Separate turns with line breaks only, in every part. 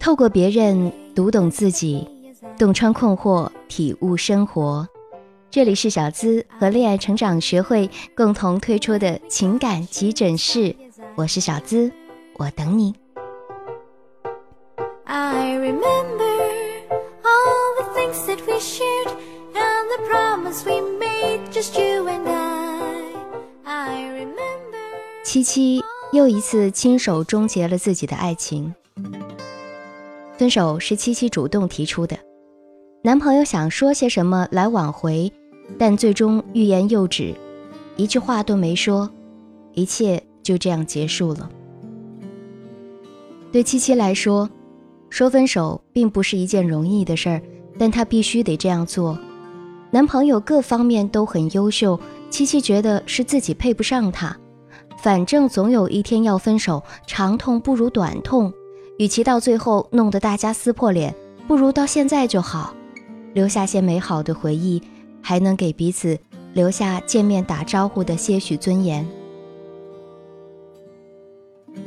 透过别人读懂自己，洞穿困惑，体悟生活。这里是小资和恋爱成长学会共同推出的情感急诊室，我是小资，我等你。
I remember all the things that we shared and the promise we made, just you and I. I remember.
七七又一次亲手终结了自己的爱情。分手是七七主动提出的，男朋友想说些什么来挽回，但最终欲言又止，一句话都没说，一切就这样结束了。对七七来说，说分手并不是一件容易的事儿，但她必须得这样做。男朋友各方面都很优秀，七七觉得是自己配不上他，反正总有一天要分手，长痛不如短痛。与其到最后弄得大家撕破脸，不如到现在就好，留下些美好的回忆，还能给彼此留下见面打招呼的些许尊严。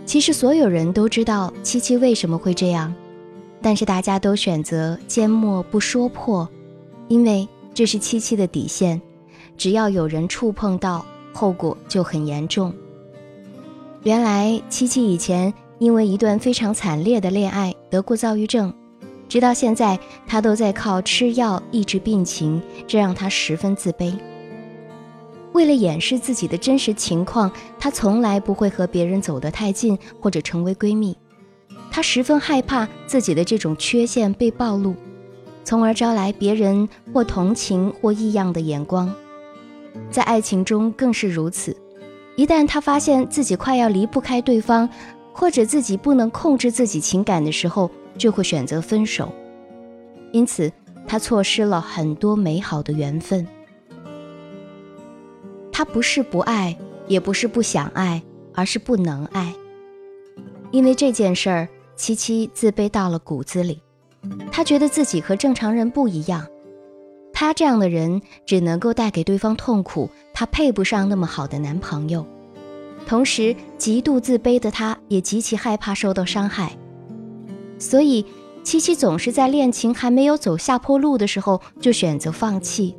其实所有人都知道七七为什么会这样，但是大家都选择缄默不说破，因为这是七七的底线，只要有人触碰到，后果就很严重。原来七七以前。因为一段非常惨烈的恋爱得过躁郁症，直到现在他都在靠吃药抑制病情，这让他十分自卑。为了掩饰自己的真实情况，他从来不会和别人走得太近或者成为闺蜜。他十分害怕自己的这种缺陷被暴露，从而招来别人或同情或异样的眼光。在爱情中更是如此，一旦他发现自己快要离不开对方。或者自己不能控制自己情感的时候，就会选择分手，因此他错失了很多美好的缘分。他不是不爱，也不是不想爱，而是不能爱。因为这件事儿，七七自卑到了骨子里，他觉得自己和正常人不一样，他这样的人只能够带给对方痛苦，他配不上那么好的男朋友。同时，极度自卑的他，也极其害怕受到伤害，所以七七总是在恋情还没有走下坡路的时候就选择放弃，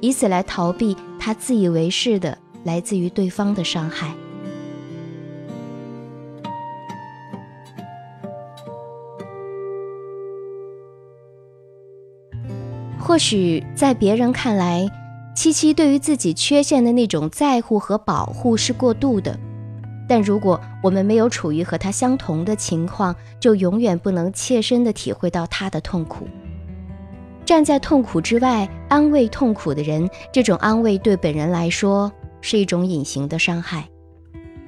以此来逃避他自以为是的来自于对方的伤害。或许在别人看来，七七对于自己缺陷的那种在乎和保护是过度的，但如果我们没有处于和他相同的情况，就永远不能切身的体会到他的痛苦。站在痛苦之外安慰痛苦的人，这种安慰对本人来说是一种隐形的伤害。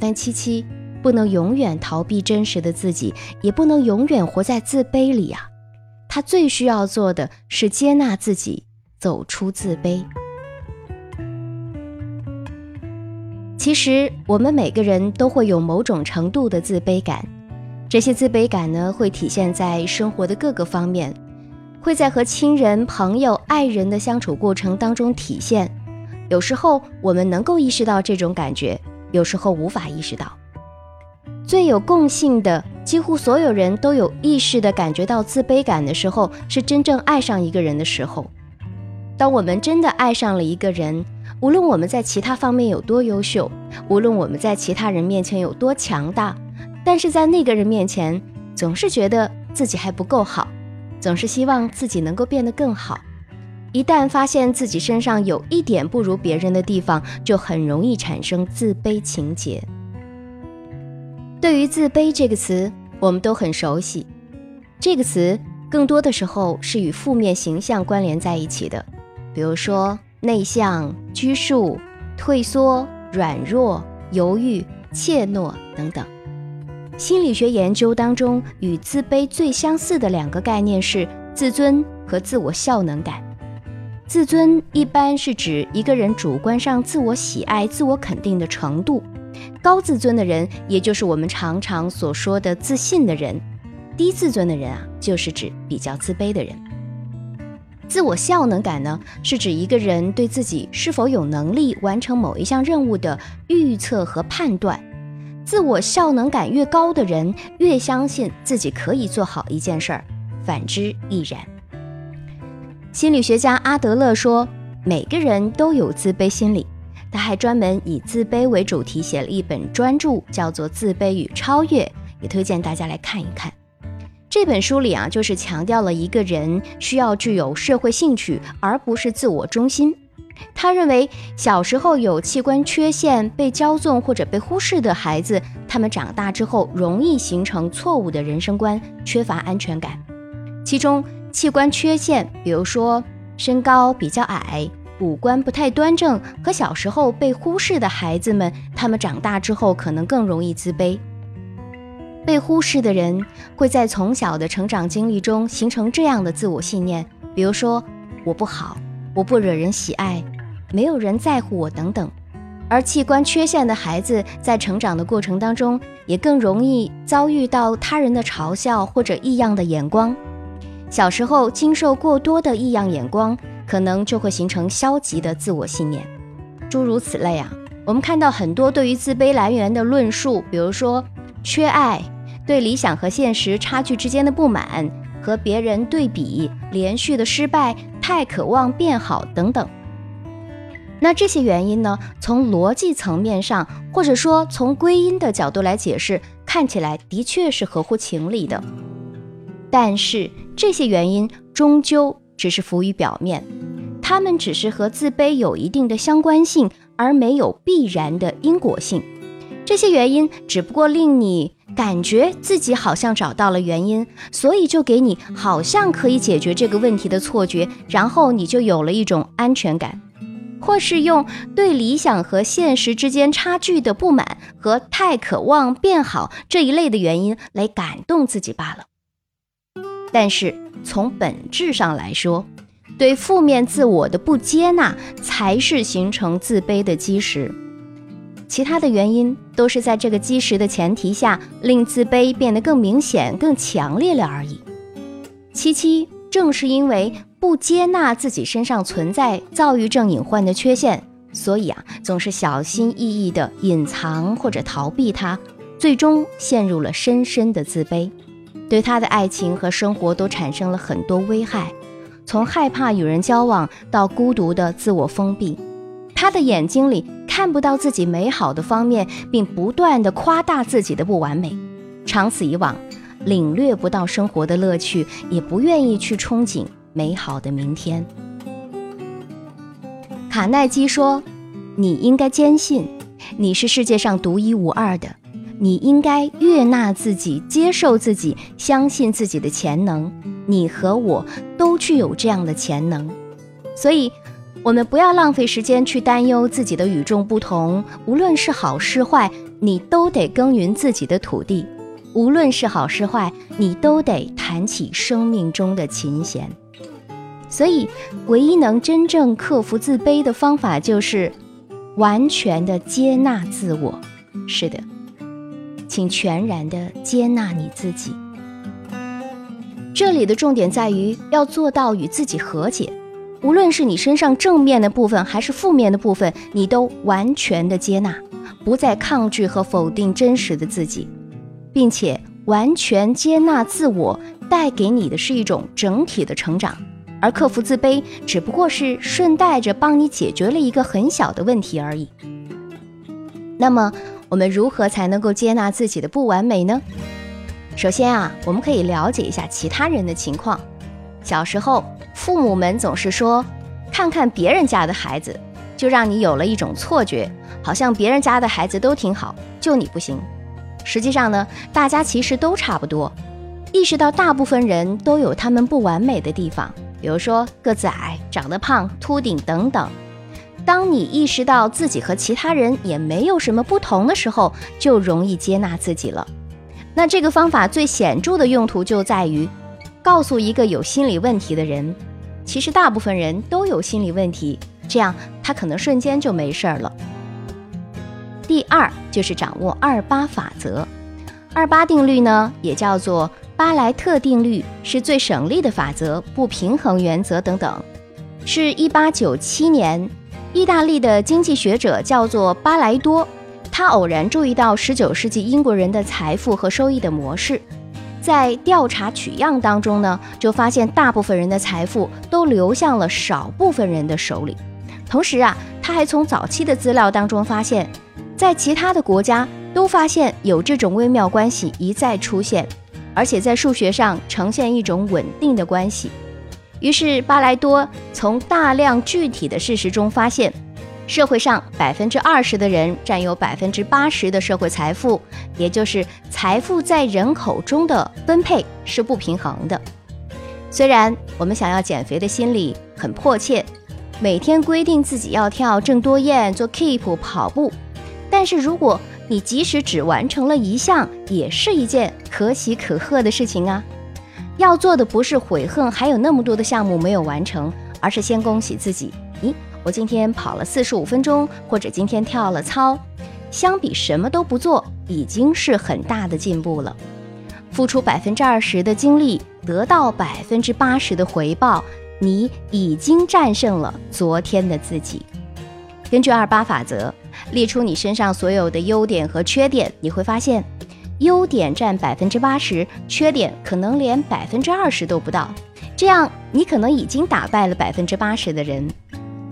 但七七不能永远逃避真实的自己，也不能永远活在自卑里啊！他最需要做的是接纳自己，走出自卑。其实我们每个人都会有某种程度的自卑感，这些自卑感呢会体现在生活的各个方面，会在和亲人、朋友、爱人的相处过程当中体现。有时候我们能够意识到这种感觉，有时候无法意识到。最有共性的，几乎所有人都有意识的感觉到自卑感的时候，是真正爱上一个人的时候。当我们真的爱上了一个人。无论我们在其他方面有多优秀，无论我们在其他人面前有多强大，但是在那个人面前，总是觉得自己还不够好，总是希望自己能够变得更好。一旦发现自己身上有一点不如别人的地方，就很容易产生自卑情结。对于“自卑”这个词，我们都很熟悉。这个词更多的时候是与负面形象关联在一起的，比如说。内向、拘束、退缩、软弱、犹豫、怯懦等等。心理学研究当中，与自卑最相似的两个概念是自尊和自我效能感。自尊一般是指一个人主观上自我喜爱、自我肯定的程度。高自尊的人，也就是我们常常所说的自信的人；低自尊的人啊，就是指比较自卑的人。自我效能感呢，是指一个人对自己是否有能力完成某一项任务的预测和判断。自我效能感越高的人，越相信自己可以做好一件事儿，反之亦然。心理学家阿德勒说，每个人都有自卑心理，他还专门以自卑为主题写了一本专著，叫做《自卑与超越》，也推荐大家来看一看。这本书里啊，就是强调了一个人需要具有社会兴趣，而不是自我中心。他认为，小时候有器官缺陷、被骄纵或者被忽视的孩子，他们长大之后容易形成错误的人生观，缺乏安全感。其中，器官缺陷，比如说身高比较矮、五官不太端正和小时候被忽视的孩子们，他们长大之后可能更容易自卑。被忽视的人会在从小的成长经历中形成这样的自我信念，比如说我不好。我不惹人喜爱，没有人在乎我等等，而器官缺陷的孩子在成长的过程当中，也更容易遭遇到他人的嘲笑或者异样的眼光。小时候经受过多的异样眼光，可能就会形成消极的自我信念，诸如此类啊。我们看到很多对于自卑来源的论述，比如说缺爱、对理想和现实差距之间的不满、和别人对比、连续的失败。太渴望变好等等，那这些原因呢？从逻辑层面上，或者说从归因的角度来解释，看起来的确是合乎情理的。但是这些原因终究只是浮于表面，它们只是和自卑有一定的相关性，而没有必然的因果性。这些原因只不过令你。感觉自己好像找到了原因，所以就给你好像可以解决这个问题的错觉，然后你就有了一种安全感，或是用对理想和现实之间差距的不满和太渴望变好这一类的原因来感动自己罢了。但是从本质上来说，对负面自我的不接纳才是形成自卑的基石。其他的原因都是在这个基石的前提下，令自卑变得更明显、更强烈了而已。七七正是因为不接纳自己身上存在躁郁症隐患的缺陷，所以啊，总是小心翼翼地隐藏或者逃避它，最终陷入了深深的自卑，对他的爱情和生活都产生了很多危害，从害怕与人交往到孤独的自我封闭。他的眼睛里看不到自己美好的方面，并不断的夸大自己的不完美。长此以往，领略不到生活的乐趣，也不愿意去憧憬美好的明天。卡耐基说：“你应该坚信，你是世界上独一无二的。你应该悦纳自己，接受自己，相信自己的潜能。你和我都具有这样的潜能，所以。”我们不要浪费时间去担忧自己的与众不同，无论是好是坏，你都得耕耘自己的土地；无论是好是坏，你都得弹起生命中的琴弦。所以，唯一能真正克服自卑的方法，就是完全的接纳自我。是的，请全然的接纳你自己。这里的重点在于要做到与自己和解。无论是你身上正面的部分，还是负面的部分，你都完全的接纳，不再抗拒和否定真实的自己，并且完全接纳自我带给你的是一种整体的成长，而克服自卑只不过是顺带着帮你解决了一个很小的问题而已。那么，我们如何才能够接纳自己的不完美呢？首先啊，我们可以了解一下其他人的情况，小时候。父母们总是说，看看别人家的孩子，就让你有了一种错觉，好像别人家的孩子都挺好，就你不行。实际上呢，大家其实都差不多。意识到大部分人都有他们不完美的地方，比如说个子矮、长得胖、秃顶等等。当你意识到自己和其他人也没有什么不同的时候，就容易接纳自己了。那这个方法最显著的用途就在于。告诉一个有心理问题的人，其实大部分人都有心理问题，这样他可能瞬间就没事儿了。第二就是掌握二八法则，二八定律呢也叫做巴莱特定律，是最省力的法则、不平衡原则等等，是一八九七年意大利的经济学者叫做巴莱多，他偶然注意到19世纪英国人的财富和收益的模式，在调查取样当中呢，就发现大部分人的财富都流向了少部分人的手里。同时啊，他还从早期的资料当中发现，在其他的国家都发现有这种微妙关系一再出现，而且在数学上呈现一种稳定的关系。于是巴莱多从大量具体的事实中发现。社会上百分之二十的人占有百分之八十的社会财富，也就是财富在人口中的分配是不平衡的。虽然我们想要减肥的心理很迫切，每天规定自己要跳郑多燕、做 keep、跑步，但是如果你即使只完成了一项，也是一件可喜可贺的事情啊。要做的不是悔恨还有那么多的项目没有完成，而是先恭喜自己。咦？我今天跑了四十五分钟，或者今天跳了操，相比什么都不做，已经是很大的进步了。付出百分之二十的精力，得到百分之八十的回报，你已经战胜了昨天的自己。根据二八法则，列出你身上所有的优点和缺点，你会发现，优点占百分之八十，缺点可能连百分之二十都不到。这样，你可能已经打败了百分之八十的人。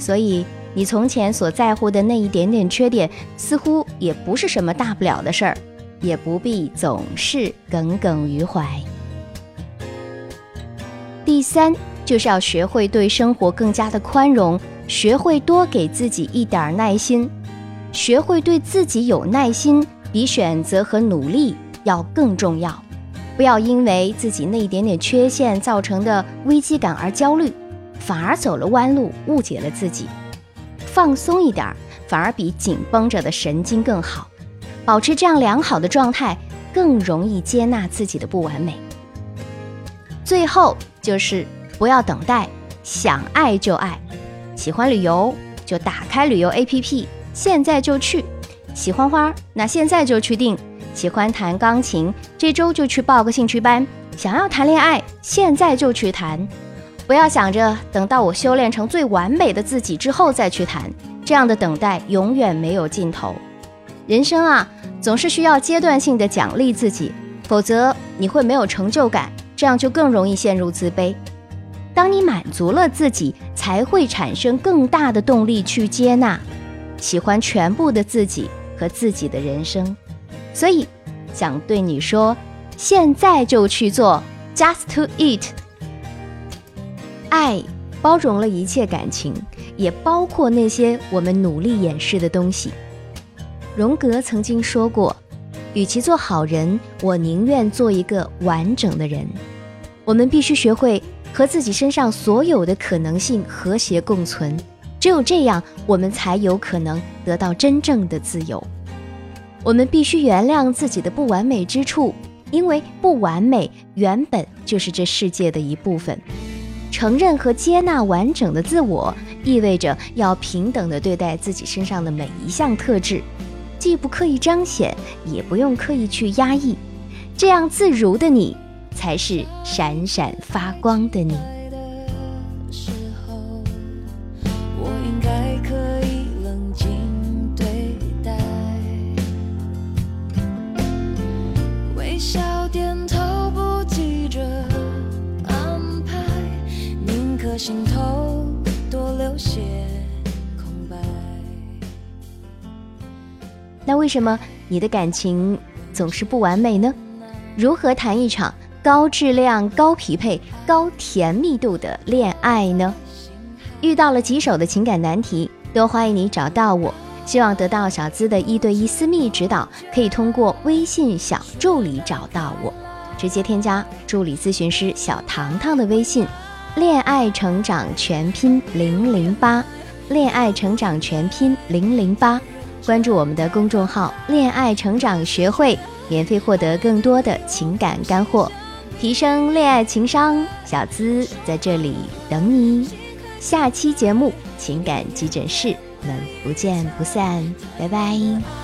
所以，你从前所在乎的那一点点缺点，似乎也不是什么大不了的事儿，也不必总是耿耿于怀。第三，就是要学会对生活更加的宽容，学会多给自己一点耐心，学会对自己有耐心，比选择和努力要更重要。不要因为自己那一点点缺陷造成的危机感而焦虑。反而走了弯路，误解了自己。放松一点儿，反而比紧绷着的神经更好。保持这样良好的状态，更容易接纳自己的不完美。最后就是不要等待，想爱就爱。喜欢旅游就打开旅游 APP，现在就去。喜欢花，那现在就去订。喜欢弹钢琴，这周就去报个兴趣班。想要谈恋爱，现在就去谈。不要想着等到我修炼成最完美的自己之后再去谈，这样的等待永远没有尽头。人生啊，总是需要阶段性的奖励自己，否则你会没有成就感，这样就更容易陷入自卑。当你满足了自己，才会产生更大的动力去接纳、喜欢全部的自己和自己的人生。所以，想对你说，现在就去做，just to eat。爱包容了一切感情，也包括那些我们努力掩饰的东西。荣格曾经说过：“与其做好人，我宁愿做一个完整的人。”我们必须学会和自己身上所有的可能性和谐共存，只有这样，我们才有可能得到真正的自由。我们必须原谅自己的不完美之处，因为不完美原本就是这世界的一部分。承认和接纳完整的自我，意味着要平等的对待自己身上的每一项特质，既不刻意彰显，也不用刻意去压抑，这样自如的你，才是闪闪发光的你。那为什么你的感情总是不完美呢？如何谈一场高质量、高匹配、高甜蜜度的恋爱呢？遇到了棘手的情感难题，都欢迎你找到我。希望得到小资的一对一私密指导，可以通过微信小助理找到我，直接添加助理咨询师小糖糖的微信。恋爱成长全拼零零八，恋爱成长全拼零零八，关注我们的公众号“恋爱成长学会”，免费获得更多的情感干货，提升恋爱情商。小资在这里等你，下期节目情感急诊室，我们不见不散，拜拜。